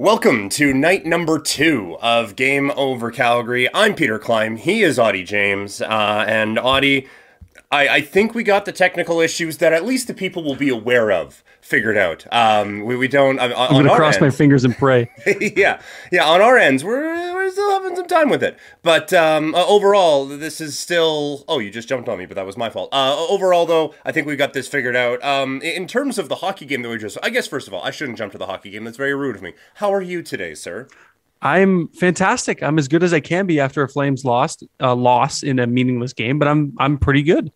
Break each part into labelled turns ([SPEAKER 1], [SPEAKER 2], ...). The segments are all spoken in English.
[SPEAKER 1] Welcome to night number two of Game Over Calgary. I'm Peter Klein. He is Audie James. Uh, and Audie, I, I think we got the technical issues that at least the people will be aware of figured out. Um, we, we don't. Uh,
[SPEAKER 2] I'm going to cross ends, my fingers and pray.
[SPEAKER 1] yeah, yeah. On our ends, we're, we're still having some time with it. But um, uh, overall, this is still. Oh, you just jumped on me, but that was my fault. Uh, overall, though, I think we got this figured out. Um, in terms of the hockey game that we just, I guess first of all, I shouldn't jump to the hockey game. That's very rude of me. How are you today, sir?
[SPEAKER 2] I'm fantastic. I'm as good as I can be after a Flames lost uh, loss in a meaningless game, but I'm I'm pretty good.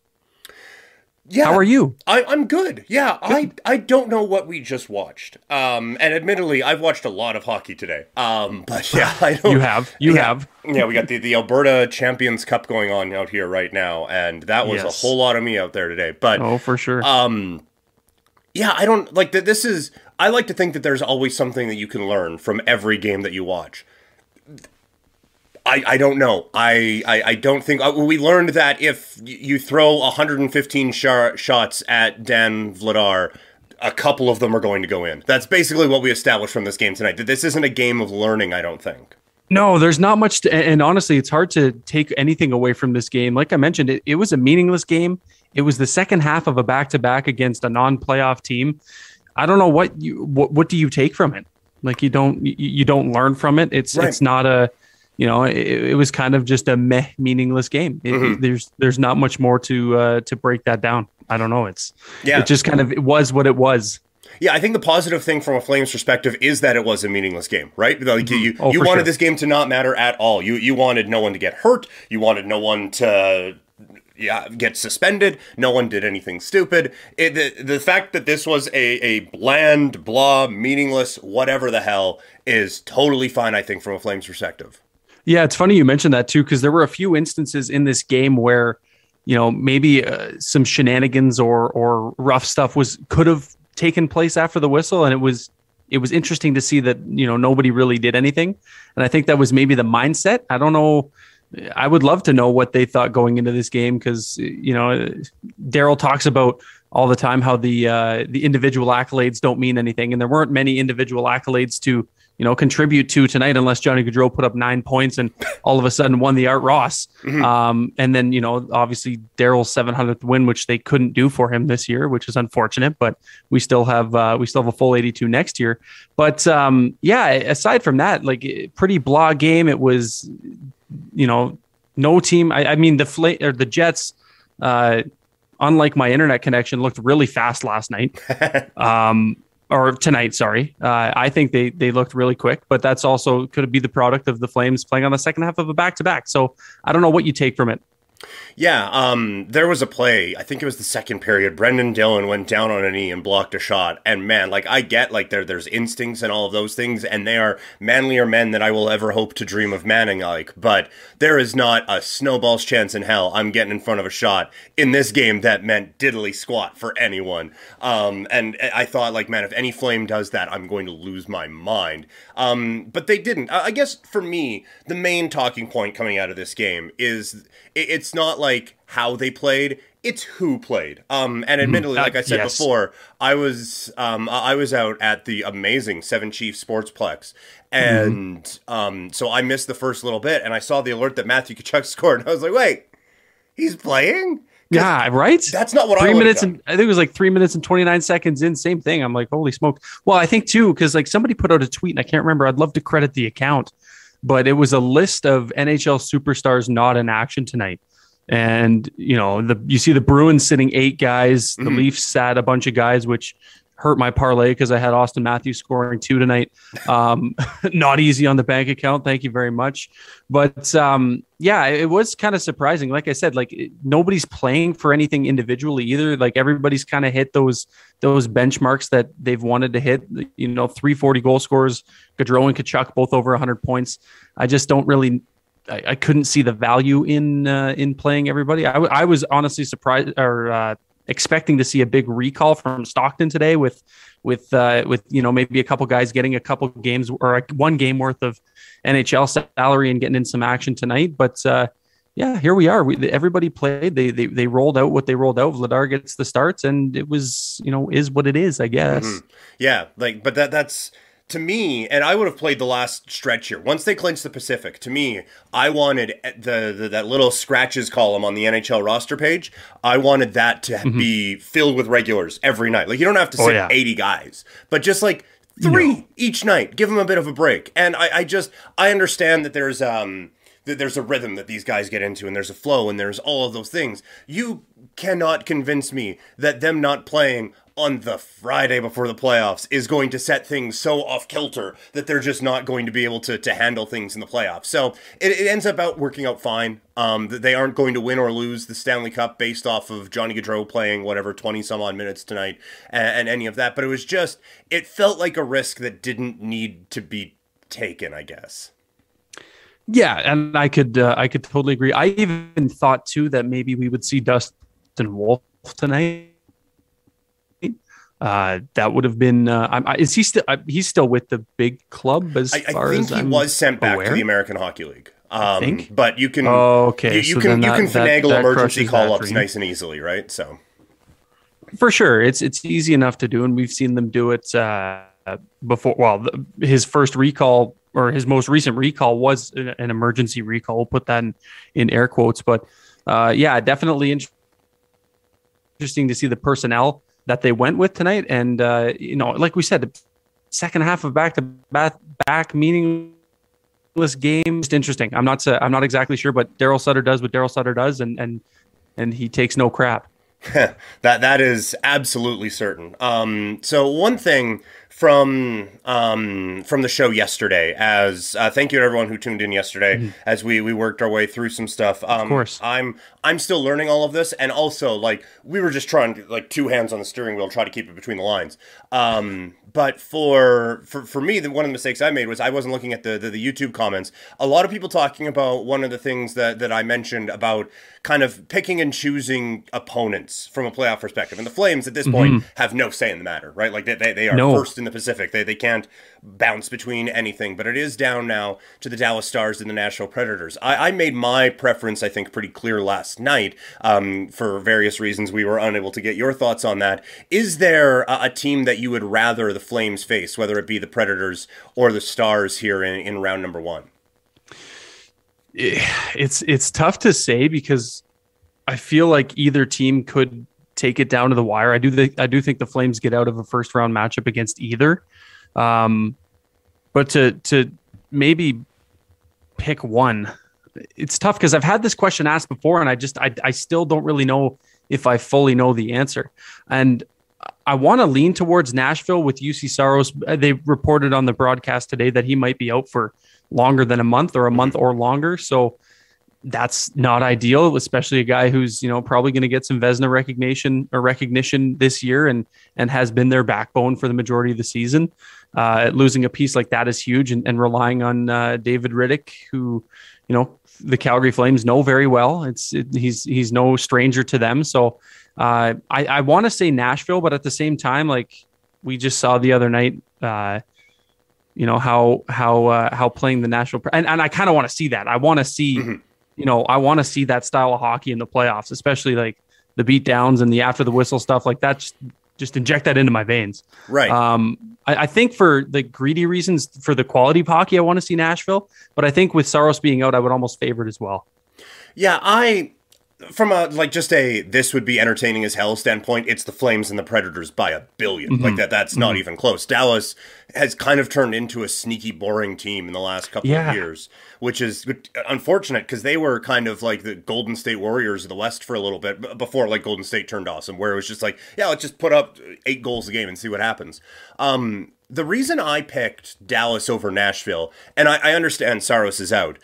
[SPEAKER 2] Yeah. How are you?
[SPEAKER 1] I, am good. Yeah. Good. I, I don't know what we just watched. Um, and admittedly, I've watched a lot of hockey today. Um, but yeah, I don't.
[SPEAKER 2] You have. You
[SPEAKER 1] yeah,
[SPEAKER 2] have.
[SPEAKER 1] Yeah, we got the, the Alberta Champions Cup going on out here right now. And that was yes. a whole lot of me out there today. But,
[SPEAKER 2] oh, for sure.
[SPEAKER 1] Um, yeah, I don't like that. This is, I like to think that there's always something that you can learn from every game that you watch. I, I don't know. I, I, I don't think uh, we learned that if you throw 115 sh- shots at Dan Vladar, a couple of them are going to go in. That's basically what we established from this game tonight. That this isn't a game of learning. I don't think.
[SPEAKER 2] No, there's not much. To, and honestly, it's hard to take anything away from this game. Like I mentioned, it, it was a meaningless game. It was the second half of a back to back against a non playoff team. I don't know what you what what do you take from it? Like you don't you, you don't learn from it. It's right. it's not a you know, it, it, was kind of just a meh, meaningless game. It, mm-hmm. there's there's not much more to uh, to break that down. I don't know. It's yeah. It just kind of it was what it was.
[SPEAKER 1] Yeah, I think the positive thing from a Flames perspective is that it was a meaningless game, right? Like mm-hmm. you, oh, you wanted sure. this game to not matter at all. You you wanted no one to get hurt. You wanted no one to yeah, get suspended. No one did anything stupid. It, the, the fact that this was a, a bland, blah, meaningless, whatever the hell is totally fine, I think, from a Flames perspective.
[SPEAKER 2] Yeah, it's funny you mentioned that too, because there were a few instances in this game where, you know, maybe uh, some shenanigans or or rough stuff was could have taken place after the whistle, and it was it was interesting to see that you know nobody really did anything, and I think that was maybe the mindset. I don't know. I would love to know what they thought going into this game because you know Daryl talks about all the time how the uh, the individual accolades don't mean anything, and there weren't many individual accolades to you know, contribute to tonight unless Johnny Gaudreau put up nine points and all of a sudden won the Art Ross. Mm-hmm. Um, and then, you know, obviously Daryl's 700th win, which they couldn't do for him this year, which is unfortunate, but we still have, uh, we still have a full 82 next year. But um, yeah, aside from that, like pretty blah game. It was, you know, no team. I, I mean, the fl- or the Jets, uh, unlike my internet connection, looked really fast last night. um, or tonight. Sorry, uh, I think they they looked really quick, but that's also could be the product of the Flames playing on the second half of a back to back. So I don't know what you take from it.
[SPEAKER 1] Yeah, um, there was a play. I think it was the second period. Brendan Dillon went down on a knee and blocked a shot. And man, like I get like there there's instincts and all of those things, and they are manlier men than I will ever hope to dream of manning like. But there is not a snowball's chance in hell I'm getting in front of a shot in this game that meant diddly squat for anyone. Um, and I thought like, man, if any flame does that, I'm going to lose my mind. Um, but they didn't. I guess for me, the main talking point coming out of this game is it's not like how they played it's who played um and mm-hmm. admittedly like i said yes. before i was um i was out at the amazing seven chief sportsplex and mm-hmm. um so i missed the first little bit and i saw the alert that matthew Tkachuk scored and i was like wait he's playing
[SPEAKER 2] yeah, right.
[SPEAKER 1] That's not what
[SPEAKER 2] three
[SPEAKER 1] I
[SPEAKER 2] minutes and I think it was like three minutes and twenty nine seconds in. Same thing. I'm like, holy smoke. Well, I think too because like somebody put out a tweet and I can't remember. I'd love to credit the account, but it was a list of NHL superstars not in action tonight. And you know, the you see the Bruins sitting eight guys, the mm-hmm. Leafs sat a bunch of guys, which hurt my parlay because I had Auston Matthews scoring two tonight. Um, not easy on the bank account. Thank you very much. But um, yeah, it was kind of surprising. Like I said, like nobody's playing for anything individually either. Like everybody's kind of hit those those benchmarks that they've wanted to hit. You know, 340 goal scores, Gaudreau and Tkachuk both over 100 points. I just don't really I, I, couldn't see the value in uh, in playing everybody. I, w- I was honestly surprised or uh, expecting to see a big recall from Stockton today with with uh, with you know maybe a couple guys getting a couple games or one game worth of NHL salary and getting in some action tonight. But uh, yeah, here we are. We, everybody played. They, they they rolled out what they rolled out. Vladar gets the starts, and it was you know is what it is. I guess. Mm-hmm.
[SPEAKER 1] Yeah, like but that that's to me, and I would have played the last stretch here. Once they clinched the Pacific, to me, I wanted the, the that little scratches column on the NHL roster page. I wanted that to mm-hmm. be filled with regulars every night. Like you don't have to oh, sit oh, yeah. eighty guys, but just like three no. each night. Give them a bit of a break. And I, I just I understand that there's um that there's a rhythm that these guys get into, and there's a flow, and there's all of those things. You cannot convince me that them not playing on the Friday before the playoffs is going to set things so off kilter that they're just not going to be able to, to handle things in the playoffs. So it, it ends up out working out fine. Um, they aren't going to win or lose the Stanley Cup based off of Johnny Gaudreau playing whatever 20 some odd minutes tonight and, and any of that. But it was just, it felt like a risk that didn't need to be taken, I guess.
[SPEAKER 2] Yeah, and I could uh, I could totally agree. I even thought too that maybe we would see Dustin Wolf tonight uh, that would have been. Uh, is he still? He's still with the big club as
[SPEAKER 1] I,
[SPEAKER 2] far
[SPEAKER 1] I think
[SPEAKER 2] as
[SPEAKER 1] he
[SPEAKER 2] I'm
[SPEAKER 1] was sent back aware? to the American Hockey League.
[SPEAKER 2] Um,
[SPEAKER 1] but you can.
[SPEAKER 2] Oh, okay.
[SPEAKER 1] You, you so can you that, can finagle that, that emergency call ups nice and easily, right? So
[SPEAKER 2] for sure, it's it's easy enough to do, and we've seen them do it uh, before. Well, the, his first recall or his most recent recall was an emergency recall. We'll put that in, in air quotes, but uh, yeah, definitely interesting to see the personnel that they went with tonight. And uh, you know, like we said, the second half of back to back back meaningless games. Interesting. I'm not I'm not exactly sure, but Daryl Sutter does what Daryl Sutter does, and and and he takes no crap.
[SPEAKER 1] that that is absolutely certain. Um, so one thing from um, from the show yesterday. As uh, thank you to everyone who tuned in yesterday mm-hmm. as we we worked our way through some stuff.
[SPEAKER 2] Um, of course,
[SPEAKER 1] I'm I'm still learning all of this, and also like we were just trying to like two hands on the steering wheel, try to keep it between the lines. Um, but for for for me, the, one of the mistakes I made was I wasn't looking at the, the, the YouTube comments. A lot of people talking about one of the things that that I mentioned about kind of picking and choosing opponents from a playoff perspective. And the Flames at this mm-hmm. point have no say in the matter, right? Like they, they, they are no. first in the Pacific. They, they can't bounce between anything, but it is down now to the Dallas Stars and the Nashville Predators. I, I made my preference, I think, pretty clear last night um, for various reasons. We were unable to get your thoughts on that. Is there a, a, team that you would rather the Flames face, whether it be the Predators or the Stars here in, in round number one?
[SPEAKER 2] It's it's tough to say because I feel like either team could take it down to the wire. I do think I do think the Flames get out of a first round matchup against either. Um, but to to maybe pick one, it's tough because I've had this question asked before, and I just I I still don't really know if I fully know the answer. And I want to lean towards Nashville with Juuse Saros. They reported on the broadcast today that he might be out for longer than a month or a month or longer. So that's not ideal, especially a guy who's you know probably going to get some Vezina recognition or recognition this year, and and has been their backbone for the majority of the season. Uh, losing a piece like that is huge, and, and relying on uh, David Rittich, who you know the Calgary Flames know very well. It's it, he's he's no stranger to them. So uh, I I want to say Nashville, but at the same time, like we just saw the other night. Uh, you know how how uh, how playing the national and, and I kind of want to see that. I want to see mm-hmm you know, I want to see that style of hockey in the playoffs, especially like the beat downs and the after the whistle stuff like that. Just, just inject that into my veins.
[SPEAKER 1] Right.
[SPEAKER 2] Um, I, I, think for the greedy reasons for the quality of hockey, I want to see Nashville, but I think with Saros being out, I would almost favor it as well.
[SPEAKER 1] Yeah, I from a like just a this would be entertaining as hell standpoint, it's the Flames and the Predators by a 1000000000 mm-hmm. Like that that's mm-hmm. not even close. Dallas has kind of turned into a sneaky boring team in the last couple yeah. of years, which is unfortunate because they were kind of like the Golden State Warriors of the West for a little bit before like Golden State turned awesome, where it was just like, yeah, let's just put up eight goals a game and see what happens. Um, the reason I picked Dallas over Nashville, and I, I understand Saros is out,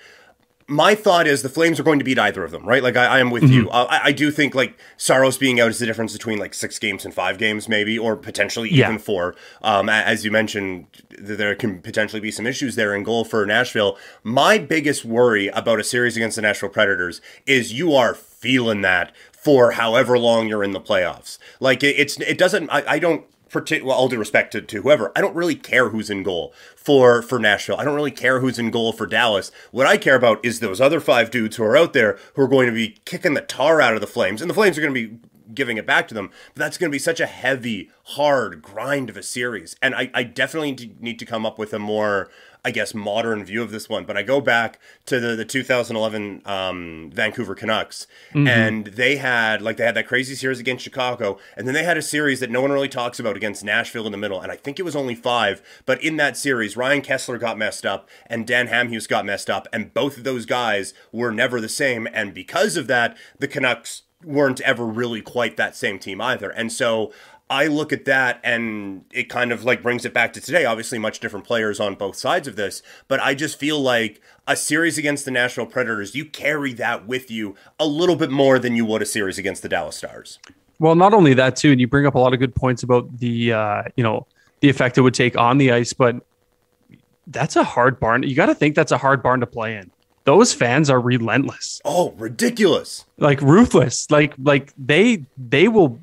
[SPEAKER 1] my thought is the Flames are going to beat either of them, right? Like I, I am with mm-hmm. you. I, I, do think like Saros being out is the difference between like six games and five games, maybe, or potentially even yeah. four. Um, as you mentioned, there can potentially be some issues there in goal for Nashville. My biggest worry about a series against the Nashville Predators is you are feeling that for however long you're in the playoffs. Like it, it's it doesn't. I, I don't well, all due respect to, to whoever, I don't really care who's in goal for for Nashville. I don't really care who's in goal for Dallas. What I care about is those other five dudes who are out there who are going to be kicking the tar out of the Flames, and the Flames are going to be giving it back to them. But that's going to be such a heavy, hard grind of a series, and I, I definitely need to come up with a more I guess, modern view of this one. But I go back to the, the 2011 um, Vancouver Canucks, mm-hmm. and they had like they had that crazy series against Chicago, and then they had a series that no one really talks about against Nashville in the middle, and I think it was only five. But in that series, Ryan Kesler got messed up, and Dan Hamhuis got messed up, and both of those guys were never the same, and because of that, the Canucks weren't ever really quite that same team either. And so I look at that and it kind of like brings it back to today. Obviously, much different players on both sides of this, but I just feel like a series against the Nashville Predators, you carry that with you a little bit more than you would a series against the Dallas Stars.
[SPEAKER 2] Well, not only that too, and you bring up a lot of good points about the uh, you know the effect it would take on the ice, but that's a hard barn. You got to think that's a hard barn to play in. Those fans are relentless.
[SPEAKER 1] Oh, ridiculous!
[SPEAKER 2] Like ruthless. Like like they they will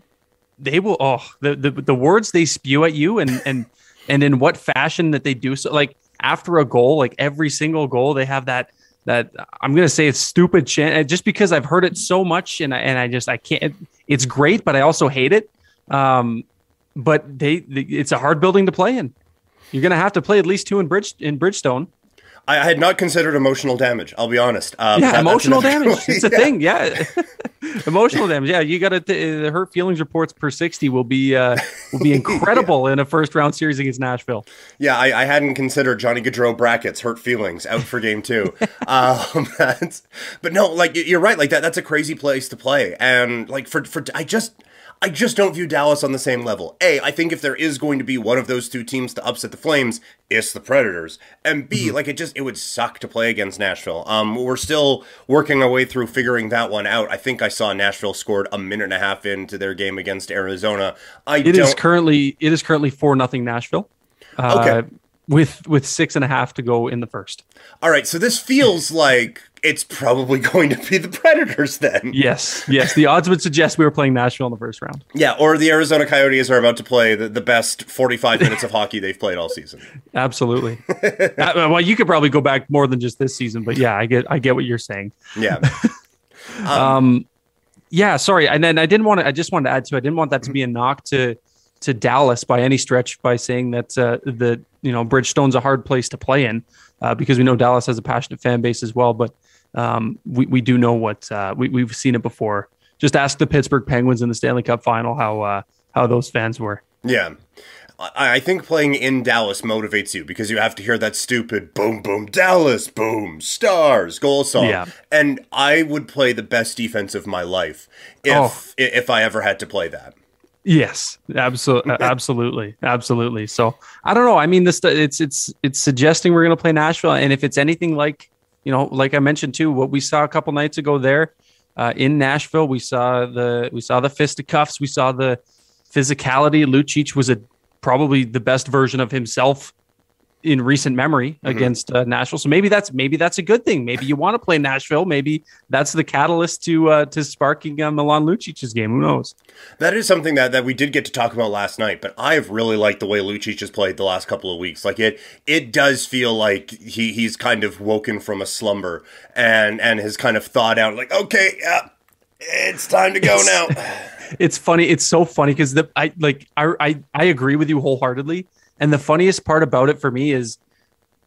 [SPEAKER 2] they will oh the, the the words they spew at you and and and in what fashion that they do so like after a goal like every single goal they have that that I'm gonna say it's stupid chant just because I've heard it so much and I, and I just I can't it's great but I also hate it. Um but they, it's a hard building to play in. You're gonna have to play at least two in bridge in Bridgestone
[SPEAKER 1] I, had not considered emotional damage. I'll be honest.
[SPEAKER 2] Um, yeah, that, emotional damage. It's a yeah. thing. Yeah, emotional damage. Yeah, you got to. The hurt feelings reports per sixty will be uh, will be incredible yeah. in a first round series against Nashville.
[SPEAKER 1] Yeah, I, I, hadn't considered Johnny Gaudreau brackets hurt feelings out for game two. um, but no, like you're right. Like that. That's a crazy place to play, and like for for I just I just don't view Dallas on the same level. A, I think if there is going to be one of those two teams to upset the Flames, it's the Predators. And B, mm-hmm. like it just it would suck to play against Nashville. Um, we're still working our way through figuring that one out. I think I saw Nashville scored a minute and a half into their game against Arizona. I
[SPEAKER 2] it is currently it is currently four nothing Nashville. Uh, okay. With with six and a half to go in the first.
[SPEAKER 1] All right, so this feels like it's probably going to be the Predators then.
[SPEAKER 2] Yes, yes. The odds would suggest we were playing Nashville in the first round.
[SPEAKER 1] Yeah, or the Arizona Coyotes are about to play the, the best 45 minutes of hockey they've played all season.
[SPEAKER 2] Absolutely. uh, well, you could probably go back more than just this season, but yeah, I get I get what you're saying.
[SPEAKER 1] Yeah.
[SPEAKER 2] um, um, yeah, sorry. And then I didn't want to I just wanted to add to I didn't want that to be a knock to to Dallas by any stretch by saying that uh, the you know Bridgestone's a hard place to play in uh, because we know Dallas has a passionate fan base as well, but um, we, we do know what uh, we, we've seen it before. Just ask the Pittsburgh Penguins in the Stanley Cup final how uh, how those fans were.
[SPEAKER 1] Yeah. I think playing in Dallas motivates you because you have to hear that stupid boom, boom, Dallas, boom, stars, goal song. Yeah. And I would play the best defense of my life if oh. if I ever had to play that.
[SPEAKER 2] Yes, absolutely, absolutely, absolutely. So I don't know. I mean, this it's it's it's suggesting we're going to play Nashville, and if it's anything like you know, like I mentioned too, what we saw a couple nights ago there uh, in Nashville, we saw the we saw the fisticuffs, we saw the physicality. Lucic was a probably the best version of himself in recent memory mm-hmm. against uh, Nashville. So maybe that's maybe that's a good thing. Maybe you want to play Nashville. Maybe that's the catalyst to uh, to sparking uh, Milan Lucic's game. Who knows?
[SPEAKER 1] That is something that, that we did get to talk about last night. But I've really liked the way Lucic has played the last couple of weeks. Like it it does feel like he he's kind of woken from a slumber and and has kind of thought out like okay yeah it's time to go it's, now.
[SPEAKER 2] it's funny. It's so funny because the I like I, I I agree with you wholeheartedly and the funniest part about it for me is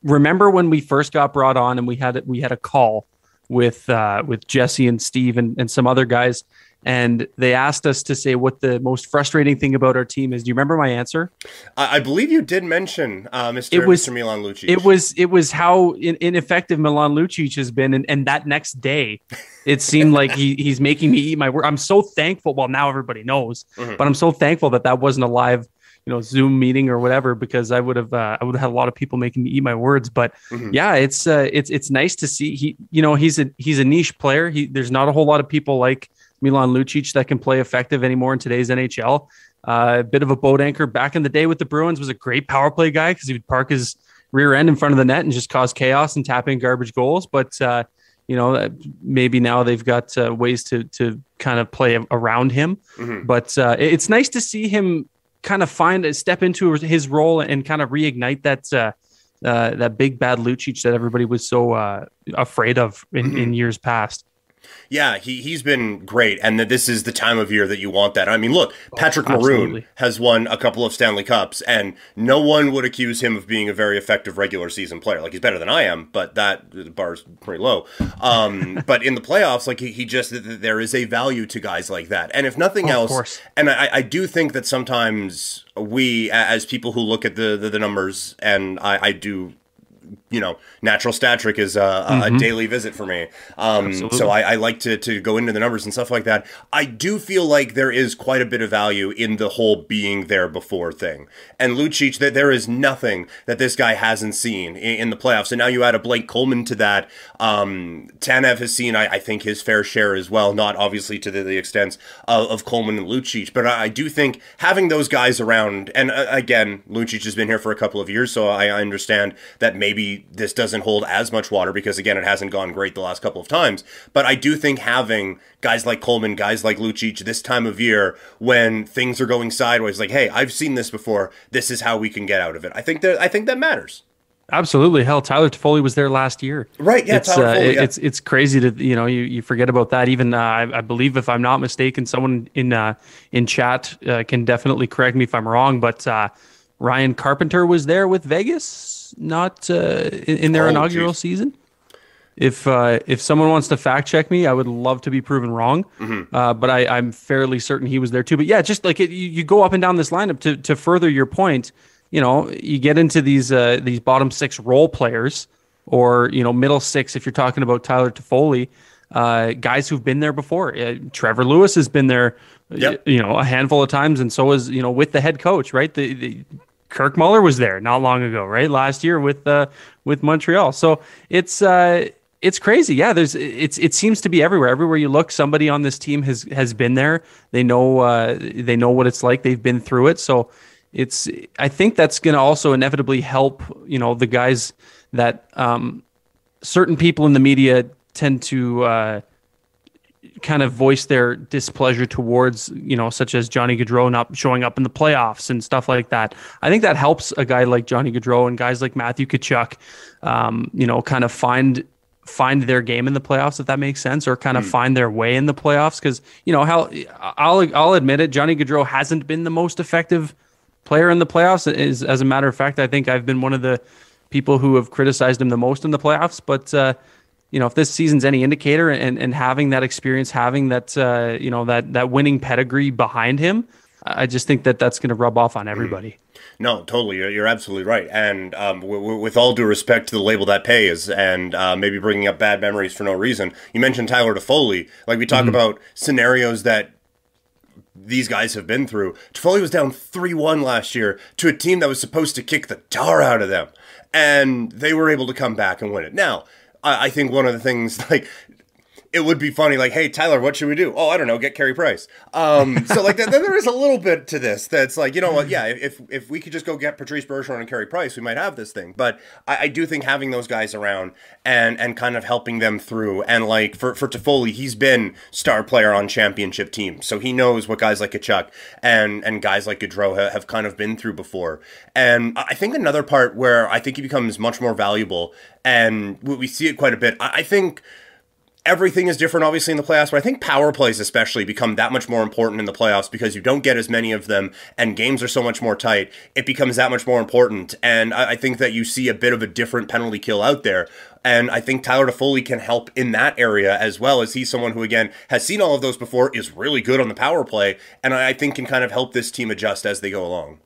[SPEAKER 2] remember when we first got brought on and we had we had a call with uh, with Jesse and Steve and, and some other guys and they asked us to say what the most frustrating thing about our team is. Do you remember my answer?
[SPEAKER 1] I, I believe you did mention uh, Mr. It was, Mr. Milan Lucic.
[SPEAKER 2] It was it was how in, ineffective Milan Lucic has been, and, and that next day, it seemed like he, he's making me eat my word. I'm so thankful. Well, now everybody knows, mm-hmm. but I'm so thankful that that wasn't a live you know Zoom meeting or whatever because I would have uh, I would have had a lot of people making me eat my words. But mm-hmm. yeah, it's uh, it's it's nice to see he you know he's a he's a niche player. He there's not a whole lot of people like Milan Lucic that can play effective anymore in today's NHL. Uh, a bit of a boat anchor back in the day with the Bruins was a great power play guy because he would park his rear end in front of the net and just cause chaos and tap in garbage goals. But uh, you know, uh, maybe now they've got uh, ways to to kind of play around him. Mm-hmm. But uh, it's nice to see him kind of find a step into his role and kind of reignite that uh, uh, that big bad Lucic that everybody was so uh, afraid of in, in years past.
[SPEAKER 1] Yeah, he he's been great, and that this is the time of year that you want that. I mean, look, oh, Patrick oh, Maroon has won a couple of Stanley Cups, and no one would accuse him of being a very effective regular season player. Like he's better than I am, but that the bar's pretty low. Um, but in the playoffs, like he, he just there is a value to guys like that, and if nothing oh, else, and I, I do think that sometimes we as people who look at the the, the numbers, and I, I do you know, natural stat trick is a, mm-hmm. a daily visit for me. Um, so I, I, like to, to go into the numbers and stuff like that. I do feel like there is quite a bit of value in the whole being there before thing. And Lucic, that there is nothing that this guy hasn't seen in, in, the playoffs. And now you add a Blake Coleman to that. Um, Tanev has seen, I, I, think, his fair share as well. Not obviously to the, the extent of, of, Coleman and Lucic, but I, I, do think having those guys around, and uh, again, Lucic has been here for a couple of years, so I, I understand that maybe this doesn't hold as much water because again it hasn't gone great the last couple of times. But I do think having guys like Coleman, guys like Lucic this time of year when things are going sideways, like hey, I've seen this before. This is how we can get out of it. I think that I think that matters.
[SPEAKER 2] Absolutely. Hell, Tyler Toffoli was there last year.
[SPEAKER 1] Right. Yeah.
[SPEAKER 2] It's, uh, yeah. it's, it's crazy to, you know, you, you forget about that. Even, uh, I, I, believe if I'm not mistaken, someone in, uh, in chat, uh, can definitely correct me if I'm wrong, but, uh, Ryan Carpenter was there with Vegas not uh, in, in, their oh, inaugural geez. season. If uh, if someone wants to fact check me, I would love to be proven wrong. Mm-hmm. Uh, but I, I'm fairly certain he was there too. But yeah, just like it, you, you, go up and down this lineup to to further your point. You know, you get into these uh, these bottom six role players, or you know, middle six if you're talking about Tyler Toffoli. Uh, guys who've been there before. Uh, Trevor Lewis has been there, yep. you know, a handful of times, and so is you know with the head coach, right? The, the Kirk Muller was there not long ago, right? Last year with uh, with Montreal. So it's uh, it's crazy. Yeah, there's it's it seems to be everywhere. Everywhere you look, somebody on this team has has been there. They know uh, they know what it's like. They've been through it. So it's I think that's going to also inevitably help. You know, the guys that um, certain people in the media tend to. Uh, kind of voice their displeasure towards, you know, such as Johnny Gaudreau not showing up in the playoffs and stuff like that. I think that helps a guy like Johnny Gaudreau and guys like Matthew Tkachuk, um, you know, kind of find find their game in the playoffs if that makes sense or kind of mm. find their way in the playoffs because you know how I'll I'll admit it Johnny Gaudreau hasn't been the most effective player in the playoffs is as a matter of fact I think I've been one of the people who have criticized him the most in the playoffs but uh, you know, if this season's any indicator and, and having that experience, having that, uh, you know, that, that winning pedigree behind him, I just think that that's going to rub off on mm. everybody.
[SPEAKER 1] No, totally. You're, you're absolutely right. And um, w- w- with all due respect to the label that pays, and uh, maybe bringing up bad memories for no reason, you mentioned Tyler Toffoli. Like we talk mm-hmm. about scenarios that these guys have been through. Toffoli was down 3 1 last year to a team that was supposed to kick the tar out of them. And they were able to come back and win it. Now, I, I think one of the things like it would be funny, like, hey, Tyler, what should we do? Oh, I don't know, get Carey Price. Um, so like, then there is a little bit to this that's like, you know what? Yeah, if if we could just go get Patrice Bergeron and Carey Price, we might have this thing. But I, I, do think having those guys around and and kind of helping them through, and like for for Toffoli, he's been star player on championship teams, so he knows what guys like Tkachuk and and guys like Gaudreau have, have kind of been through before. And I think another part where I think he becomes much more valuable, and we see it quite a bit. I, I think everything is different obviously in the playoffs but i think power plays especially become that much more important in the playoffs because you don't get as many of them and games are so much more tight it becomes that much more important and i, I think that you see a bit of a different penalty kill out there and I think Tyler Toffoli can help in that area as well as he's someone who, again, has seen all of those before, is really good on the power play, and I think can kind of help this team adjust as they go along.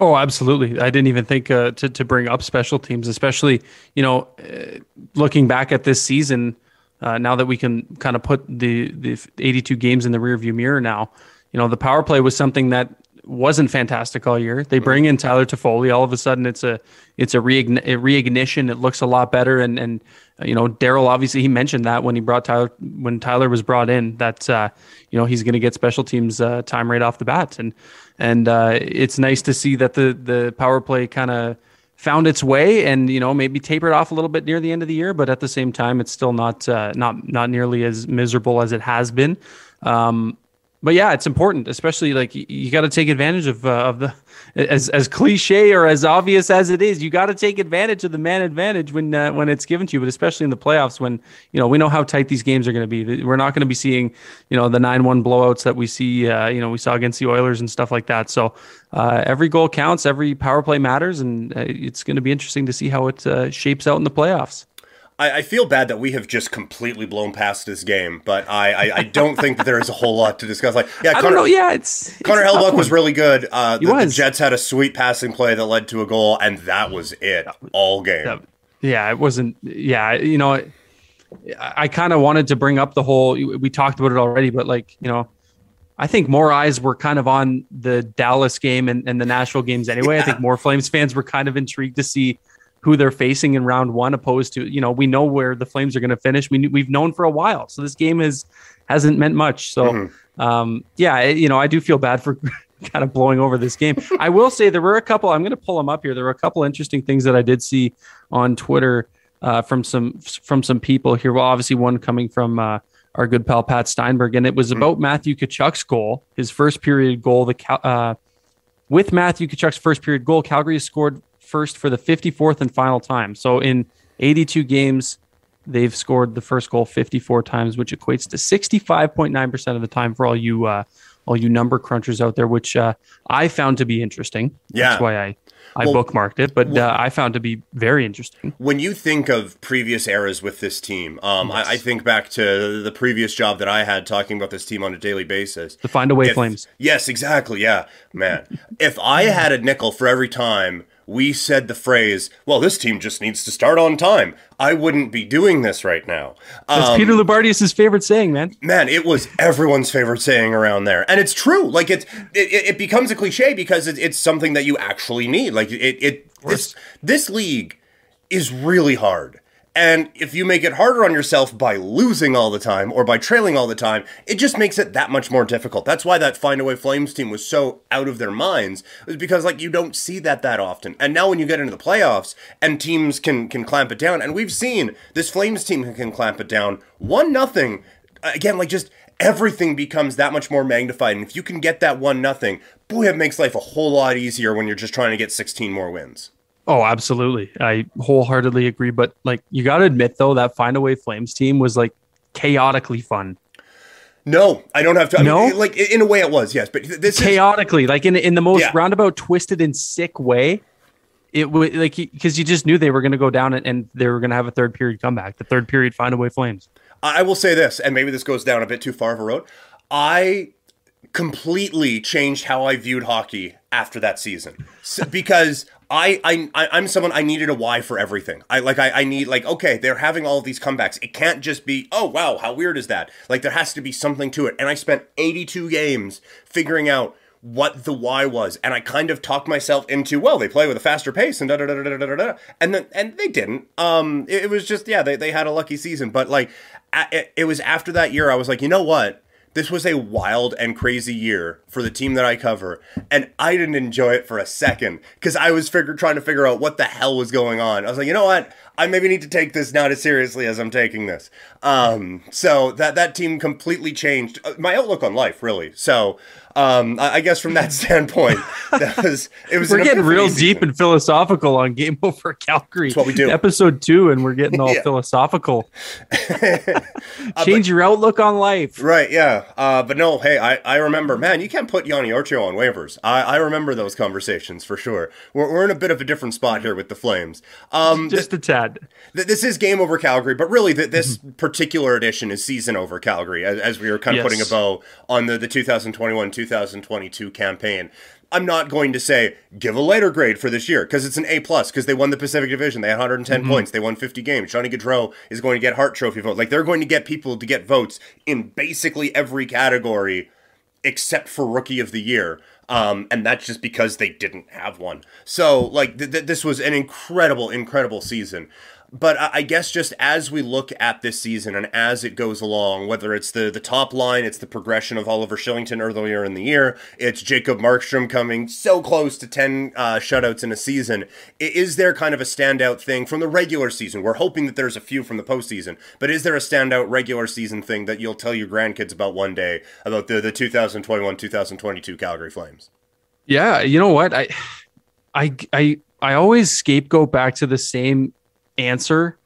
[SPEAKER 2] Oh, absolutely. I didn't even think uh, to to bring up special teams, especially you know, uh, looking back at this season uh, now that we can kind of put the the 82 games in the rearview mirror now, you know, the power play was something that wasn't fantastic all year. They bring in Tyler Toffoli. All of a sudden, it's a it's a, reign- a reignition. It looks a lot better. And and uh, you know, Daryl obviously he mentioned that when he brought Tyler when Tyler was brought in that uh, you know he's going to get special teams uh, time right off the bat. And and uh, it's nice to see that the the power play kind of found its way and you know maybe tapered off a little bit near the end of the year but at the same time it's still not uh, not not nearly as miserable as it has been. Um, but yeah, it's important, especially like you, you got to take advantage of uh, of the as as cliche or as obvious as it is. You got to take advantage of the man advantage when uh, when it's given to you, but especially in the playoffs when you know we know how tight these games are going to be. We're not going to be seeing you know the nine one blowouts that we see uh, you know we saw against the Oilers and stuff like that. So uh, every goal counts, every power play matters, and uh, it's going to be interesting to see how it uh, shapes out in the playoffs.
[SPEAKER 1] I, I, feel bad that we have just completely blown past this game, but I, I, I don't think that there is a whole lot to discuss. Like, yeah,
[SPEAKER 2] I Connor, don't know. Yeah, it's,
[SPEAKER 1] Connor Hellebuyck was really good. Uh, the, was. the, Jets had a sweet passing play that led to a goal, and that was it all game.
[SPEAKER 2] Yeah, it wasn't. Yeah, you know, I, I kind of wanted to bring up the whole. We talked about it already, but like, you know, I think more eyes were kind of on the Dallas game and, and the Nashville games anyway. Yeah. I think more Flames fans were kind of intrigued to see who they're facing in round one, opposed to you know we know where the Flames are going to finish. We we've known for a while, so this game has hasn't meant much. So mm-hmm. um, yeah, you know I do feel bad for kind of blowing over this game. I will say there were a couple. I'm going to pull them up here. There were a couple interesting things that I did see on Twitter uh, from some from some people here. Well, obviously one coming from. Uh, our good pal Pat Steinberg, and it was mm-hmm. about Matthew Tkachuk's goal, his first period goal. The uh, with Matthew Tkachuk's first period goal, Calgary scored first for the 54th and final time. So in 82 games, they've scored the first goal 54 times, which equates to 65.9% of the time for all you uh, all you number crunchers out there, which uh, I found to be interesting.
[SPEAKER 1] Yeah.
[SPEAKER 2] That's why I I well, bookmarked it, but well, uh, I found to be very interesting.
[SPEAKER 1] When you think of previous eras with this team, um, yes. I, I, think back to the previous job that I had talking about this team on a daily basis.
[SPEAKER 2] The Find a Way Flames.
[SPEAKER 1] Yes, exactly. Yeah, man. if I had a nickel for every time we said the phrase, well, this team just needs to start on time, I wouldn't be doing this right now.
[SPEAKER 2] That's um, Peter Loubardias' favorite saying, man.
[SPEAKER 1] Man, it was everyone's favorite saying around there. And it's true. Like, it, it, it becomes a cliche because it, it's something that you actually need. Like, it, it this, this league is really hard. And if you make it harder on yourself by losing all the time or by trailing all the time, it just makes it that much more difficult. That's why that Find Away Flames team was so out of their minds, is because like you don't see that that often. And now when you get into the playoffs and teams can can clamp it down, and we've seen this Flames team can clamp it down one nothing again, like just everything becomes that much more magnified. And if you can get that one nothing, boy, it makes life a whole lot easier when you're just trying to get 16 more wins.
[SPEAKER 2] Oh, absolutely. I wholeheartedly agree. But like, you got to admit though, that Find a Way Flames team was like chaotically fun.
[SPEAKER 1] No, I don't have to. I no, mean, like in a way it was, yes, but this
[SPEAKER 2] chaotically, is, like in in the most yeah. roundabout, twisted, and sick way. It would like because you just knew they were going to go down and, and they were going to have a third period comeback. The third period, find a way, Flames.
[SPEAKER 1] I will say this, and maybe this goes down a bit too far of a road. I completely changed how I viewed hockey after that season so, because I, I I'm someone I needed a why for everything. I like I, I need like okay they're having all these comebacks. It can't just be oh wow how weird is that? Like there has to be something to it. And I spent 82 games figuring out what the why was, and I kind of talked myself into well they play with a faster pace and da da da da da da da, and then and they didn't. Um, it, it was just yeah they they had a lucky season, but like it, it was after that year I was like you know what this was a wild and crazy year for the team that I cover, and I didn't enjoy it for a second because I was figure, trying to figure out what the hell was going on. I was like, you know what? I maybe need to take this not as seriously as I'm taking this. Um, so that that team completely changed uh, my outlook on life, really. So um, I guess from that standpoint, that was it was.
[SPEAKER 2] We're getting real deep and philosophical on Game Over Calgary.
[SPEAKER 1] That's what we do.
[SPEAKER 2] Episode two, and we're getting all philosophical. Uh, Change uh, but, your outlook on life.
[SPEAKER 1] Right? Yeah. Uh, but no, hey, I, I remember, man, you can't put Joni Ortio on waivers. I, I remember those conversations for sure. We're, we're in a bit of a different spot here with the Flames.
[SPEAKER 2] Um, Just a tad.
[SPEAKER 1] Th- this is Game Over Calgary, but really, th- this mm-hmm. particular edition is Season Over Calgary, as, as we were kind of yes. putting a bow on the the 2021 2022 campaign. I'm not going to say give a later grade for this year because it's an A plus because they won the Pacific Division. They had 110 mm-hmm. points. They won 50 games. Johnny Gaudreau is going to get Hart Trophy vote. Like they're going to get people to get votes in basically every category except for Rookie of the Year. Um, and that's just because they didn't have one. So like th- th- this was an incredible, incredible season. But I guess just as we look at this season and as it goes along, whether it's the the top line, it's the progression of Oliver Kylington earlier in the year, it's Jacob Markstrom coming so close to ten uh, shutouts in a season. Is there kind of a standout thing from the regular season? We're hoping that there's a few from the postseason, but is there a standout regular season thing that you'll tell your grandkids about one day about the the 2021 2022 Calgary Flames?
[SPEAKER 2] Yeah, you know what I, I I I always scapegoat back to the same answer.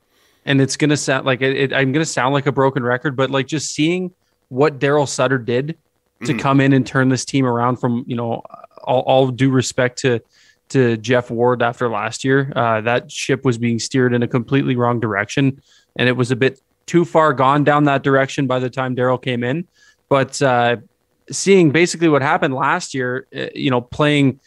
[SPEAKER 2] And it's gonna sound like it, it, i'm gonna sound like a broken record but like just seeing what daryl sutter did to mm-hmm. come in and turn this team around from you know all, all due respect to to geoff ward after last year uh, that ship was being steered in a completely wrong direction. And it was a bit too far gone down that direction by the time daryl came in. But uh, seeing basically what happened last year uh, you know playing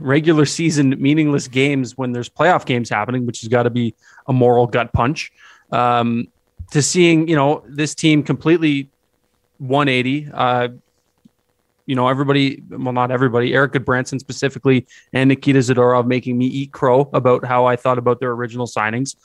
[SPEAKER 2] regular season meaningless games when there's playoff games happening, which has got to be a moral gut punch. Um, to seeing you know this team completely 180. Uh, you know everybody, well not everybody, Erik Gudbranson specifically, and Nikita Zadorov making me eat crow about how I thought about their original signings.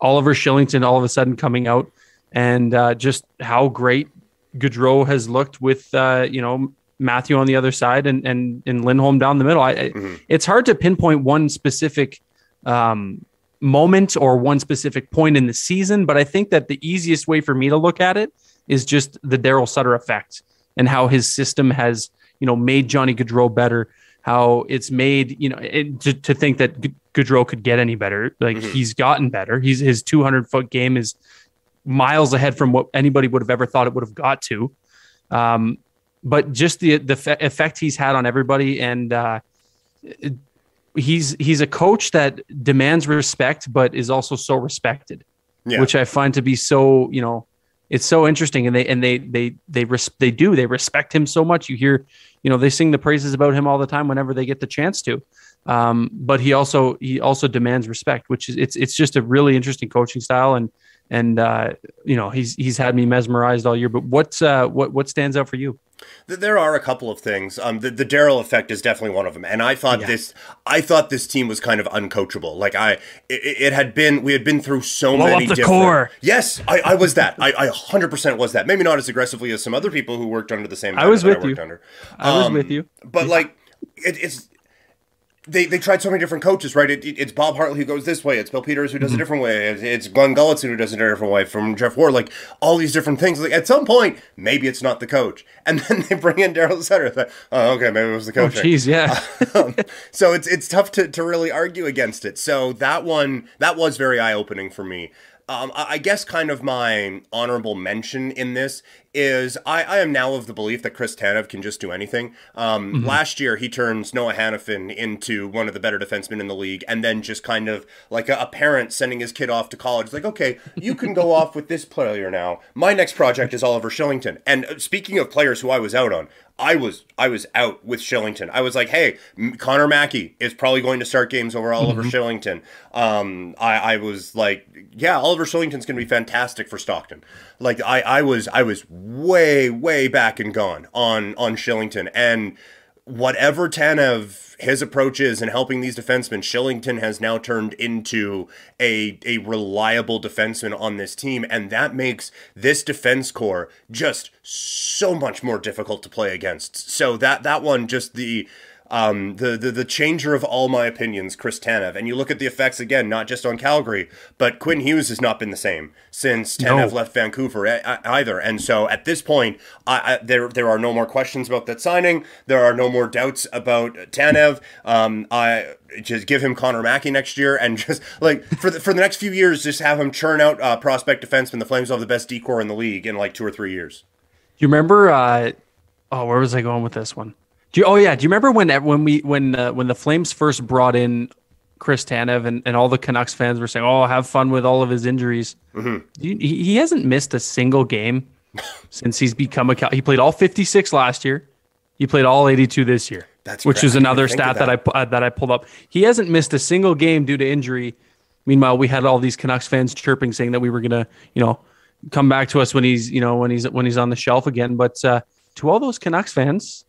[SPEAKER 2] Oliver Kylington all of a sudden coming out and uh, just how great Gaudreau has looked with uh, you know Matthew on the other side and and and Lindholm down the middle. I, mm-hmm. it's hard to pinpoint one specific um, moment or one specific point in the season, but I think that the easiest way for me to look at it is just the Daryl Sutter effect and how his system has you know made Johnny Gaudreau better. How it's made you know it, to, to think that Gaudreau could get any better. Like mm-hmm. he's gotten better. He's his 200 foot game is miles ahead from what anybody would have ever thought it would have got to. Um, but just the the fe- effect he's had on everybody, and uh, he's he's a coach that demands respect, but is also so respected, yeah. which I find to be so you know it's so interesting, and they and they they they res- they do they respect him so much. You hear, you know, they sing the praises about him all the time whenever they get the chance to. Um, but he also he also demands respect, which is it's it's just a really interesting coaching style, and and uh, you know he's he's had me mesmerized all year. But what's uh, what what stands out for you?
[SPEAKER 1] There are a couple of things. Um, the, the Daryl effect is definitely one of them, and I thought yeah. this. I thought this team was kind of uncoachable. Like I, it, it had been. We had been through so
[SPEAKER 2] Blow
[SPEAKER 1] many.
[SPEAKER 2] Up the
[SPEAKER 1] different,
[SPEAKER 2] core.
[SPEAKER 1] Yes, I, I was that. I, hundred percent was that. Maybe not as aggressively as some other people who worked under the same.
[SPEAKER 2] I was with
[SPEAKER 1] I
[SPEAKER 2] you.
[SPEAKER 1] Under. Um,
[SPEAKER 2] I was with you.
[SPEAKER 1] But like, it, it's they, they tried so many different coaches, right? It, it, it's Bob Hartley who goes this way. It's Bill Peters who does mm-hmm. a different way. It's, it's Glenn Gulutzan who does it a different way. From Geoff Ward, like all these different things. Like at some point, maybe it's not the coach, and then they bring in Daryl Sutter. oh, okay, maybe it was the coach.
[SPEAKER 2] Oh, jeez, yeah.
[SPEAKER 1] um, so it's it's tough to, to really argue against it. So that one that was very eye opening for me. Um, I guess kind of my honorable mention in this is I, I am now of the belief that Chris Tanev can just do anything. Um, mm-hmm. Last year, he turns Noah Hanifin into one of the better defensemen in the league, and then just kind of like a, a parent sending his kid off to college, like, okay, you can go off with this player now. My next project is Oliver Kylington. And uh, speaking of players who I was out on, I was I was out with Kylington. I was like, hey, Connor Mackey is probably going to start games over Oliver mm-hmm. Kylington. Um, I, I was like, yeah, Oliver Kylington's going to be fantastic for Stockton. Like I, I was I was way way back and gone on on Kylington and whatever Tanev his approach is in helping these defensemen, Kylington has now turned into a a reliable defenseman on this team, and that makes this defense core just so much more difficult to play against. So that that one just the um, the, the the changer of all my opinions, Chris Tanev. And you look at the effects again, not just on Calgary, but Quinn Hughes has not been the same since Tanev no. left Vancouver either. And so at this point, I, I, there there are no more questions about that signing. There are no more doubts about Tanev. Um, I just give him Connor Mackey next year, and just like for the for the next few years, just have him churn out uh, prospect defensemen. The Flames will have the best decor in the league in like two or three years.
[SPEAKER 2] You remember? Uh, oh, where was I going with this one? Do you, oh yeah, do you remember when when we when uh, when the Flames first brought in Chris Tanev and, and all the Canucks fans were saying, "Oh, have fun with all of his injuries." Mm-hmm. He, he hasn't missed a single game since he's become a. He played all 56 last year. He played all 82 this year. That's which is another stat that. that. I uh, that I pulled up. He hasn't missed a single game due to injury. Meanwhile, we had all these Canucks fans chirping, saying that we were gonna, you know, come back to us when he's, you know, when he's when he's on the shelf again. But uh, to all those Canucks fans,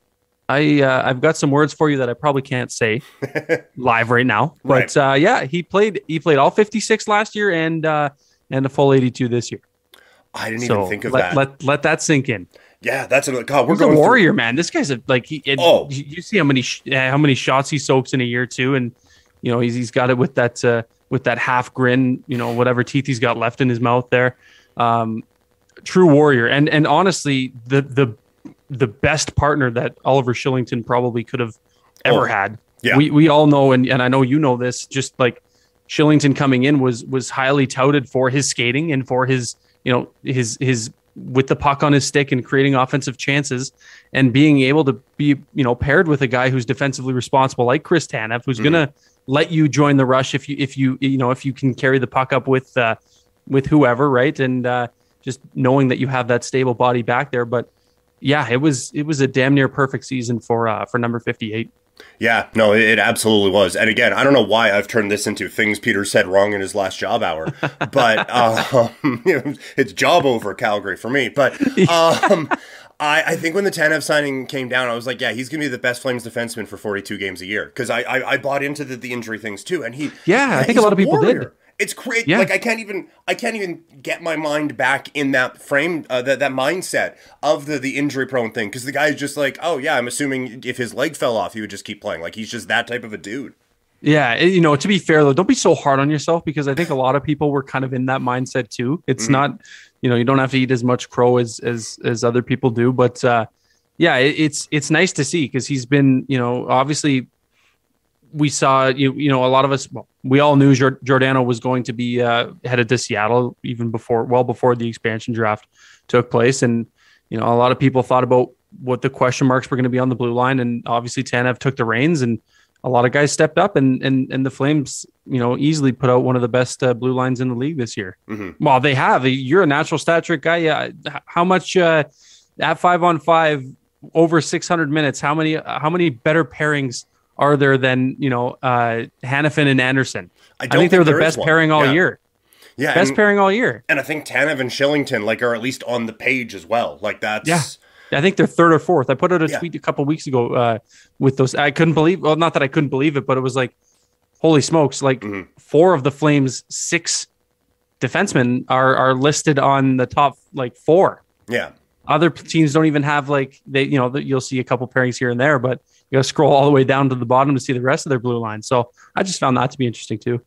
[SPEAKER 2] I uh, I've got some words for you that I probably can't say live right now. But
[SPEAKER 1] Right.
[SPEAKER 2] uh, yeah, he played he played all 56 last year and uh, and a full 82 this year.
[SPEAKER 1] I didn't
[SPEAKER 2] so
[SPEAKER 1] even think of
[SPEAKER 2] let,
[SPEAKER 1] that.
[SPEAKER 2] let let that sink in.
[SPEAKER 1] yeah, that's a God. We're
[SPEAKER 2] He's a
[SPEAKER 1] going through-
[SPEAKER 2] warrior, man. This guy's a like he. It,
[SPEAKER 1] Oh.
[SPEAKER 2] you you see how many sh- uh, how many shots he soaks in a year too, and you know he's he's got it with that uh, with that half grin, you know whatever teeth he's got left in his mouth there. Um, true warrior, and and honestly, the the the best partner that Oliver Kylington probably could have ever
[SPEAKER 1] Oh,
[SPEAKER 2] had.
[SPEAKER 1] yeah.
[SPEAKER 2] We we all know, and and I know you know this. Just like Kylington coming in was was highly touted for his skating and for his you know his his with the puck on his stick and creating offensive chances and being able to be you know paired with a guy who's defensively responsible like Chris Tanev who's gonna let you join the rush if you if you you know if you can carry the puck up with uh with whoever right and uh just knowing that you have that stable body back there but yeah it was it was a damn near perfect season for uh for number 58
[SPEAKER 1] Yeah, no, it, absolutely was. And again, I don't know why I've turned this into things Peter said wrong in his last job hour, but um, it's job over Calgary for me. But um, I, I think when the Tanev signing came down, I was like, yeah, he's gonna be the best Flames defenseman for 42 games a year because I, I I bought into the, the injury things too, and he
[SPEAKER 2] Yeah, I think a lot of people did.
[SPEAKER 1] It's great.
[SPEAKER 2] Yeah.
[SPEAKER 1] Like I can't even I can't even get my mind back in that frame uh, that that mindset of the the injury prone thing because the guy's just like, oh yeah, I'm assuming if his leg fell off, he would just keep playing. Like he's just that type of a dude.
[SPEAKER 2] Yeah, you know, to be fair though, don't be so hard on yourself because I think a lot of people were kind of in that mindset too. It's not, you know, you don't have to eat as much crow as as as other people do, but uh yeah, it, it's it's nice to see because he's been, you know, obviously we saw you you know a lot of us well, we all knew Jor- Giordano was going to be uh, headed to Seattle even before well before the expansion draft took place and you know a lot of people thought about what the question marks were going to be on the blue line and obviously Tanev took the reins and a lot of guys stepped up and and and the Flames you know easily put out one of the best uh, blue lines in the league this year.
[SPEAKER 1] Mhm.
[SPEAKER 2] Well, they have. You're a natural stat trick guy. Yeah. How much uh, at five on five over 600 minutes? How many how many better pairings are there than you know uh, Hanifin and Andersson? I,
[SPEAKER 1] don't
[SPEAKER 2] think they're the best pairing all
[SPEAKER 1] Yeah.
[SPEAKER 2] year.
[SPEAKER 1] Yeah,
[SPEAKER 2] Best
[SPEAKER 1] and,
[SPEAKER 2] pairing all year.
[SPEAKER 1] and I think Tanev and Kylington like are at least on the page as well. Like that's
[SPEAKER 2] Yeah. I think they're third or fourth. I put out a
[SPEAKER 1] Yeah.
[SPEAKER 2] tweet a couple weeks ago uh, with those. I couldn't believe. Well, not that I couldn't believe it, but it was like, holy smokes! Like
[SPEAKER 1] Mhm.
[SPEAKER 2] four of the Flames' six defensemen are are listed on the top like four.
[SPEAKER 1] yeah.
[SPEAKER 2] Other teams don't even have like they. You know, you'll see a couple pairings here and there, but you got to scroll all the way down to the bottom to see the rest of their blue line. So I just found that to be interesting too.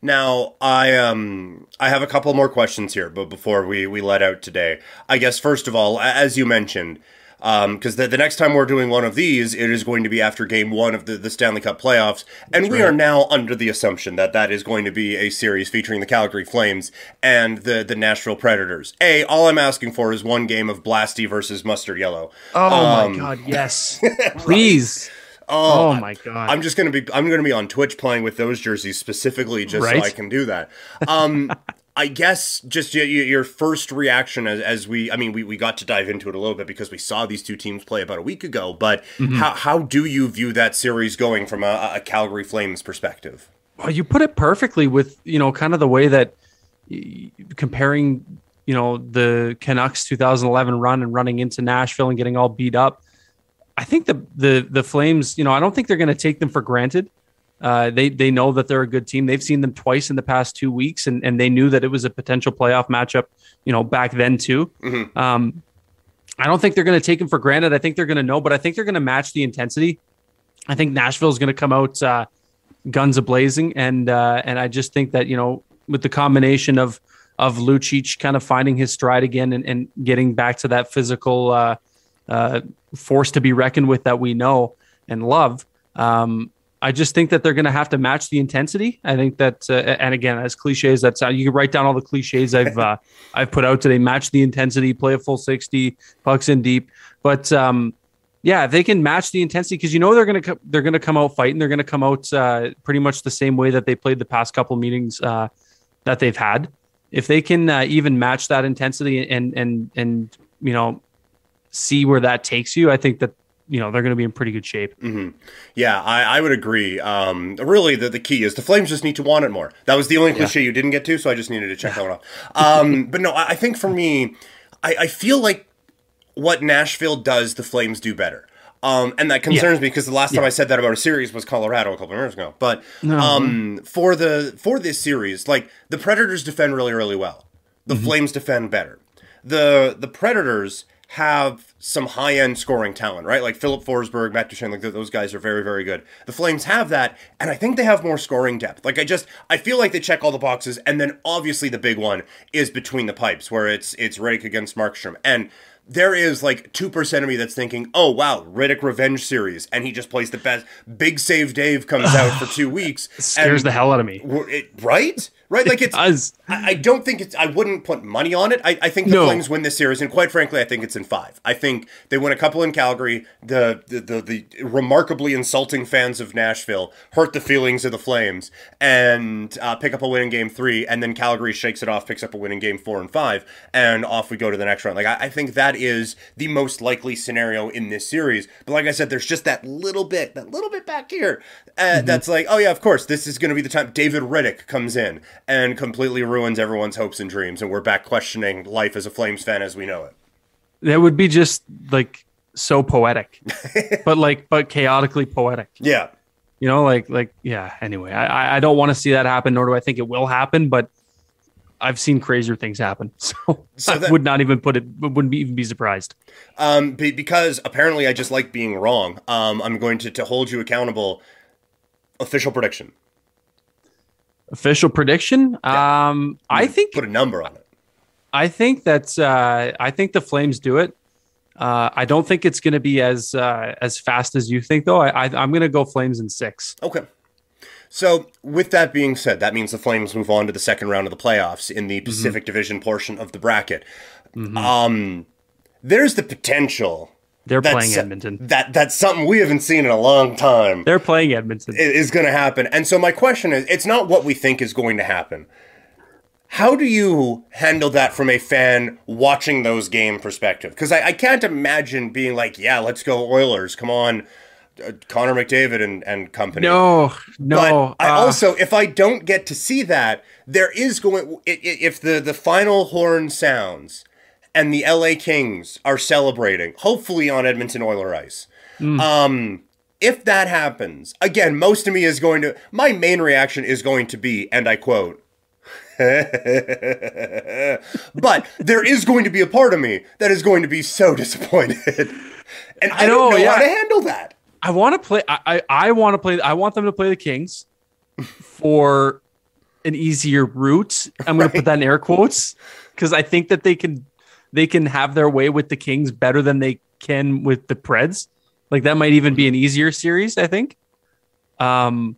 [SPEAKER 1] Now I um I have a couple more questions here, but before we we let out today, I guess first of all, as you mentioned, um because the, the next time we're doing one of these, it is going to be after Game One of the, the Stanley Cup playoffs, and we are now under the assumption that that is going to be a series featuring the Calgary Flames and the the Nashville Predators. A, all I'm asking for is one game of Blasty versus Mustard Yellow.
[SPEAKER 2] Oh
[SPEAKER 1] Um,
[SPEAKER 2] my god, yes, please.
[SPEAKER 1] Oh,
[SPEAKER 2] Oh my god.
[SPEAKER 1] I'm just gonna be I'm gonna be on Twitch playing with those jerseys specifically just
[SPEAKER 2] Right.
[SPEAKER 1] so I can do that. Um, I guess just your, your first reaction as, as we I mean we, we got to dive into it a little bit because we saw these two teams play about a week ago. But
[SPEAKER 2] Mm-hmm.
[SPEAKER 1] how how do you view that series going from a, a Calgary Flames perspective?
[SPEAKER 2] Well, you put it perfectly with you know kind of the way that comparing you know the Canucks 2011 run and running into Nashville and getting all beat up. I think the the the Flames, you know, I don't think they're going to take them for granted. Uh, they they know that they're a good team. They've seen them twice in the past two weeks, and and they knew that it was a potential playoff matchup. You know, back then too.
[SPEAKER 1] Mhm.
[SPEAKER 2] Um, I don't think they're going to take them for granted. I think they're going to know, but I think they're going to match the intensity. I think Nashville is going to come out uh, guns a blazing, and uh, and I just think that you know with the combination of of Lucic kind of finding his stride again and, and getting back to that physical uh, uh, force to be reckoned with that we know and love. Um, I just think that they're going to have to match the intensity. I think that, uh, and again, as cliches that sound, you can write down all the cliches I've uh, I've put out today. Match the intensity, play a full sixty, pucks in deep. But um, yeah, if they can match the intensity, because you know they're going to co- they're going to come out fighting. They're going to come out uh, pretty much the same way that they played the past couple meetings uh, that they've had. If they can uh, even match that intensity and and and you know see where that takes you, I think that you know they're going to be in pretty good shape.
[SPEAKER 1] hmm Yeah, I, I would agree. Um, really, the, the key is the Flames just need to want it more. That was the only cliche you didn't get to, so I just needed to check that one off. Um, but no, I, I think for me, I, I feel like what Nashville does, the Flames do better. Um, and that concerns me because the last time I said that about a series was Colorado a couple of years ago. But
[SPEAKER 2] No.
[SPEAKER 1] um, for the for this series, like the Predators defend really really well. The
[SPEAKER 2] Mm-hmm.
[SPEAKER 1] Flames defend better. The the Predators have some high end scoring talent, right? Like Filip Forsberg, Matt Duchene, like th- those guys are very very good. The Flames have that, and I think they have more scoring depth. Like I just I feel like they check all the boxes, and then obviously the big one is between the pipes, where it's it's Rittich against Markstrom, and there is like 2% of me that's thinking, oh, wow, Rittich Revenge series. And he just plays the best. Big Save Dave comes out for two weeks.
[SPEAKER 2] Scares the hell out of me.
[SPEAKER 1] It, right? Right? Like it's.
[SPEAKER 2] does.
[SPEAKER 1] I, I don't think it's. I wouldn't put money on it. I, I think the
[SPEAKER 2] No.
[SPEAKER 1] Flames win this series, and quite frankly, I think it's in five. I think they win a couple in Calgary. The the the, the remarkably insulting fans of Nashville hurt the feelings of the Flames, and uh, pick up a win in Game Three, and then Calgary shakes it off, picks up a win in Game Four and Five, and off we go to the next round. Like I, I think that is the most likely scenario in this series. But like I said, there's just that little bit, that little bit back here, uh, that's like, oh yeah, of course, this is going to be the time. David Rittich comes in and completely ruins everyone's hopes and dreams, and we're back questioning life as a Flames fan as we know it.
[SPEAKER 2] That would be just like so poetic, but like but chaotically poetic.
[SPEAKER 1] Yeah.
[SPEAKER 2] You know, like like yeah. Anyway, I- I don't want to see that happen, nor do I think it will happen. But I've seen crazier things happen, so,
[SPEAKER 1] So
[SPEAKER 2] I would not even put it. Wouldn't be, even be surprised.
[SPEAKER 1] Um, be, because apparently I just like being wrong. Um, I'm going to, to hold you accountable. Official prediction.
[SPEAKER 2] Official prediction. Um, I think
[SPEAKER 1] Put a number on it.
[SPEAKER 2] I think that's uh, I think the Flames do it. Uh, I don't think it's going to be as uh, as fast as you think, though. I, I I'm going to go Flames in six.
[SPEAKER 1] Okay. So, with that being said, that means the Flames move on to the second round of the playoffs in the Pacific Division portion of the bracket. Um, there's the potential
[SPEAKER 2] They're playing Edmonton.
[SPEAKER 1] That that's something we haven't seen in a long time.
[SPEAKER 2] They're playing Edmonton.
[SPEAKER 1] i- is going to happen. And so my question is, it's not what we think is going to happen. How do you handle that from a fan watching those game perspective? Because I, I can't imagine being like, yeah, let's go Oilers. Come on, uh, Connor McDavid and, and company.
[SPEAKER 2] no, no.
[SPEAKER 1] But I
[SPEAKER 2] uh,
[SPEAKER 1] also, if I don't get to see that, there is going. i- i- If the the final horn sounds, and the LA Kings are celebrating, hopefully on Edmonton Oiler ice. Um, if that happens, again, most of me is going to. My main reaction is going to be, and I quote. but there is going to be a part of me that is going to be so disappointed, and I,
[SPEAKER 2] know,
[SPEAKER 1] don't know how to handle that.
[SPEAKER 2] I want to play. I I, I want to play. I want them to play the Kings for an easier route. I'm going to put that in air quotes because I think that they can they can have their way with the Kings better than they can with the Preds. Like that might even be an easier series. I think. Um,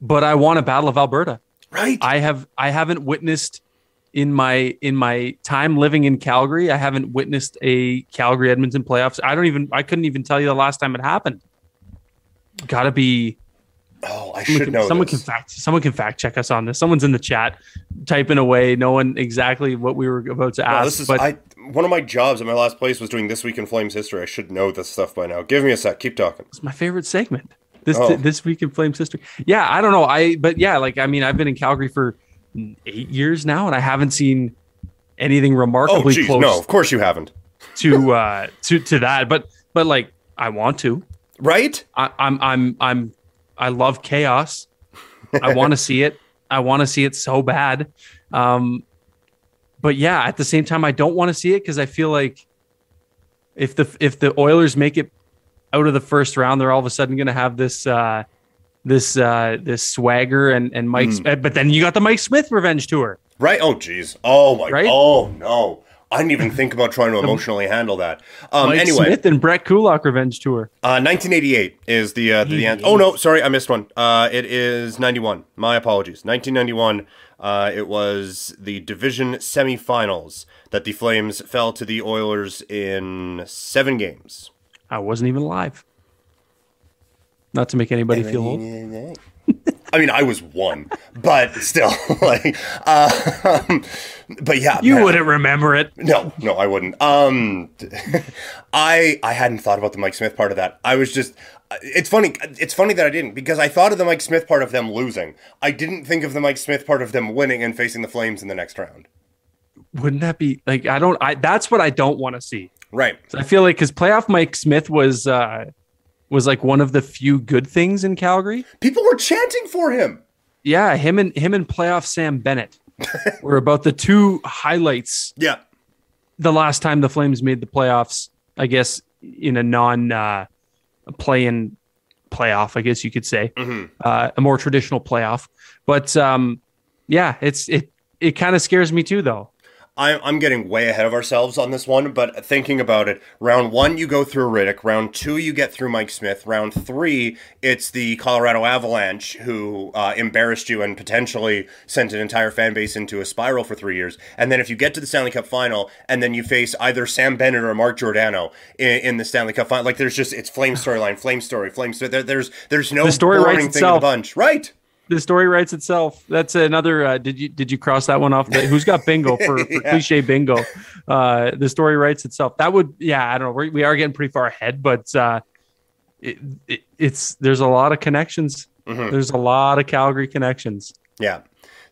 [SPEAKER 2] but I want a battle of Alberta.
[SPEAKER 1] Right?
[SPEAKER 2] I have I haven't witnessed in my in my time living in Calgary, I haven't witnessed a Calgary Edmonton playoffs. I don't even I couldn't even tell you the last time it happened. Got to be
[SPEAKER 1] oh, I should
[SPEAKER 2] can,
[SPEAKER 1] know.
[SPEAKER 2] someone
[SPEAKER 1] this.
[SPEAKER 2] can fact someone can fact check us on this. Someone's in the chat typing away, knowing exactly what we were about to
[SPEAKER 1] Wow,
[SPEAKER 2] ask.
[SPEAKER 1] this is
[SPEAKER 2] but
[SPEAKER 1] I. One of my jobs at my last place was doing this week in Flames history. I should know this stuff by now. Give me a sec. Keep talking.
[SPEAKER 2] it's my favorite segment. This
[SPEAKER 1] Oh.
[SPEAKER 2] this week in Flames history. Yeah, I don't know. I but yeah, like I mean, I've been in Calgary for eight years now, and I haven't seen anything
[SPEAKER 1] Oh,
[SPEAKER 2] remarkably
[SPEAKER 1] geez,
[SPEAKER 2] close
[SPEAKER 1] no, of course you haven't.
[SPEAKER 2] to uh to to that. But but like I want to.
[SPEAKER 1] Right?
[SPEAKER 2] I, I'm I'm I'm I love chaos. I want to see it. I want to see it so bad. Um, but yeah, at the same time, I don't want to see it because I feel like if the if the Oilers make it out of the first round, they're all of a sudden going to have this uh, this uh, this swagger and and Mike.
[SPEAKER 1] Hmm.
[SPEAKER 2] But then you got the Mike Smith revenge tour.
[SPEAKER 1] Right? Oh, geez. Oh my.
[SPEAKER 2] Right?
[SPEAKER 1] Oh no. I didn't even think about trying to emotionally handle that. Um,
[SPEAKER 2] Mike
[SPEAKER 1] anyway,
[SPEAKER 2] Smith and Brett Kulak revenge tour.
[SPEAKER 1] uh, 1988 is the uh, the, the answer. Oh no, sorry, I missed one. Uh, it is 91. My apologies. 1991. Uh, it was the division semifinals that the Flames fell to the Oilers in seven games.
[SPEAKER 2] I wasn't even alive. Not to make anybody feel old.
[SPEAKER 1] I mean, I was one, but still, like, uh, but yeah,
[SPEAKER 2] You
[SPEAKER 1] man.
[SPEAKER 2] wouldn't remember it.
[SPEAKER 1] No, no, I wouldn't. Um, I I hadn't thought about the Mike Smith part of that. I was just. It's funny. It's funny that I didn't because I thought of the Mike Smith part of them losing. I didn't think of the Mike Smith part of them winning and facing the Flames in the next round.
[SPEAKER 2] Wouldn't that be like I don't I that's what I don't want to see.
[SPEAKER 1] Right.
[SPEAKER 2] I feel like because playoff Mike Smith was uh was like one of the few good things in Calgary.
[SPEAKER 1] People were chanting for him.
[SPEAKER 2] Yeah, him and him and playoff Sam Bennett were about the two highlights.
[SPEAKER 1] Yeah.
[SPEAKER 2] The last time the Flames made the playoffs, I guess in a non uh, play in playoff, I guess you could say,
[SPEAKER 1] Mm-hmm.
[SPEAKER 2] uh, a more traditional playoff. But um, yeah, it's it it kind of scares me too, though.
[SPEAKER 1] I'm, I'm getting way ahead of ourselves on this one, but thinking about it, round one, you go through Rittich. Round two, you get through Mike Smith. Round three, it's the Colorado Avalanche who uh, embarrassed you and potentially sent an entire fan base into a spiral for three years. And then if you get to the Stanley Cup final and then you face either Sam Bennett or Mark Giordano in, in the Stanley Cup final, like there's just, it's flame storyline, flame story, flame story. There, there's, there's no
[SPEAKER 2] The story
[SPEAKER 1] boring thing in the bunch. Right.
[SPEAKER 2] The story writes itself. That's another. Uh, did you did you cross that one off? The, who's got bingo for, for
[SPEAKER 1] Yeah.
[SPEAKER 2] cliche bingo? Uh, the story writes itself. That would yeah. I don't know. We're, we are getting pretty far ahead, but uh, it, it, it's there's a lot of connections.
[SPEAKER 1] Mm-hmm.
[SPEAKER 2] There's a lot of Calgary connections.
[SPEAKER 1] Yeah.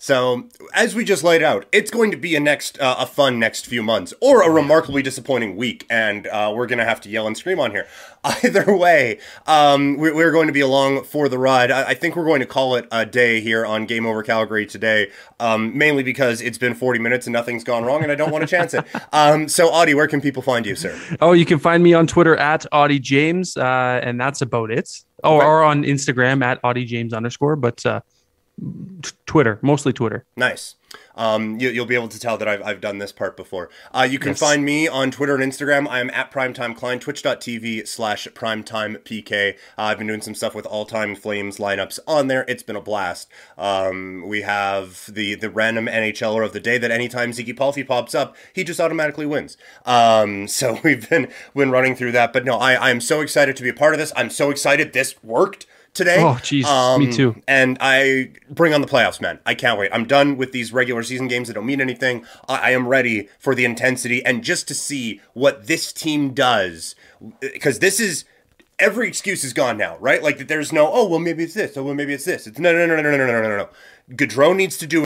[SPEAKER 1] So as we just laid out, it's going to be a next uh, a fun next few months, or a remarkably disappointing week, and uh, we're going to have to yell and scream on here. Either way, um, we- we're going to be along for the ride. I, I think we're going to call it a day here on Game Over Calgary today, um, mainly because it's been 40 minutes and nothing's gone wrong, and I don't want to chance it. Um, so, Audie, where can people find you, sir?
[SPEAKER 2] Oh, you can find me on Twitter at Audie James, uh, and that's about it. Oh,
[SPEAKER 1] Okay.
[SPEAKER 2] or on Instagram at Audie James underscore, but uh, t- Twitter, mostly Twitter.
[SPEAKER 1] Nice. Um, you, you'll be able to tell that I've, I've done this part before. Uh, you can
[SPEAKER 2] Yes.
[SPEAKER 1] find me on Twitter and Instagram. I am at Primetime Klein, twitch.tv slash primetimepk. Uh, I've been doing some stuff with all time Flames lineups on there. It's been a blast. Um, we have the, the random NHLer of the day that anytime Ziggy Palffy pops up, he just automatically wins. Um, so we've been, been running through that. But no, I, I am so excited to be a part of this. I'm so excited this worked today.
[SPEAKER 2] Oh, jeez, me um, too.
[SPEAKER 1] And I bring on the playoffs, man. I can't wait. I'm done with these regular season games that don't mean anything. I, I am ready for the intensity and just to see what this team does. Because this is every excuse is gone now, right? Like there's no, oh well, maybe it's this. Oh well, maybe it's this. It's no, no, no, no, no, no, no, no, no. Gaudreau needs to do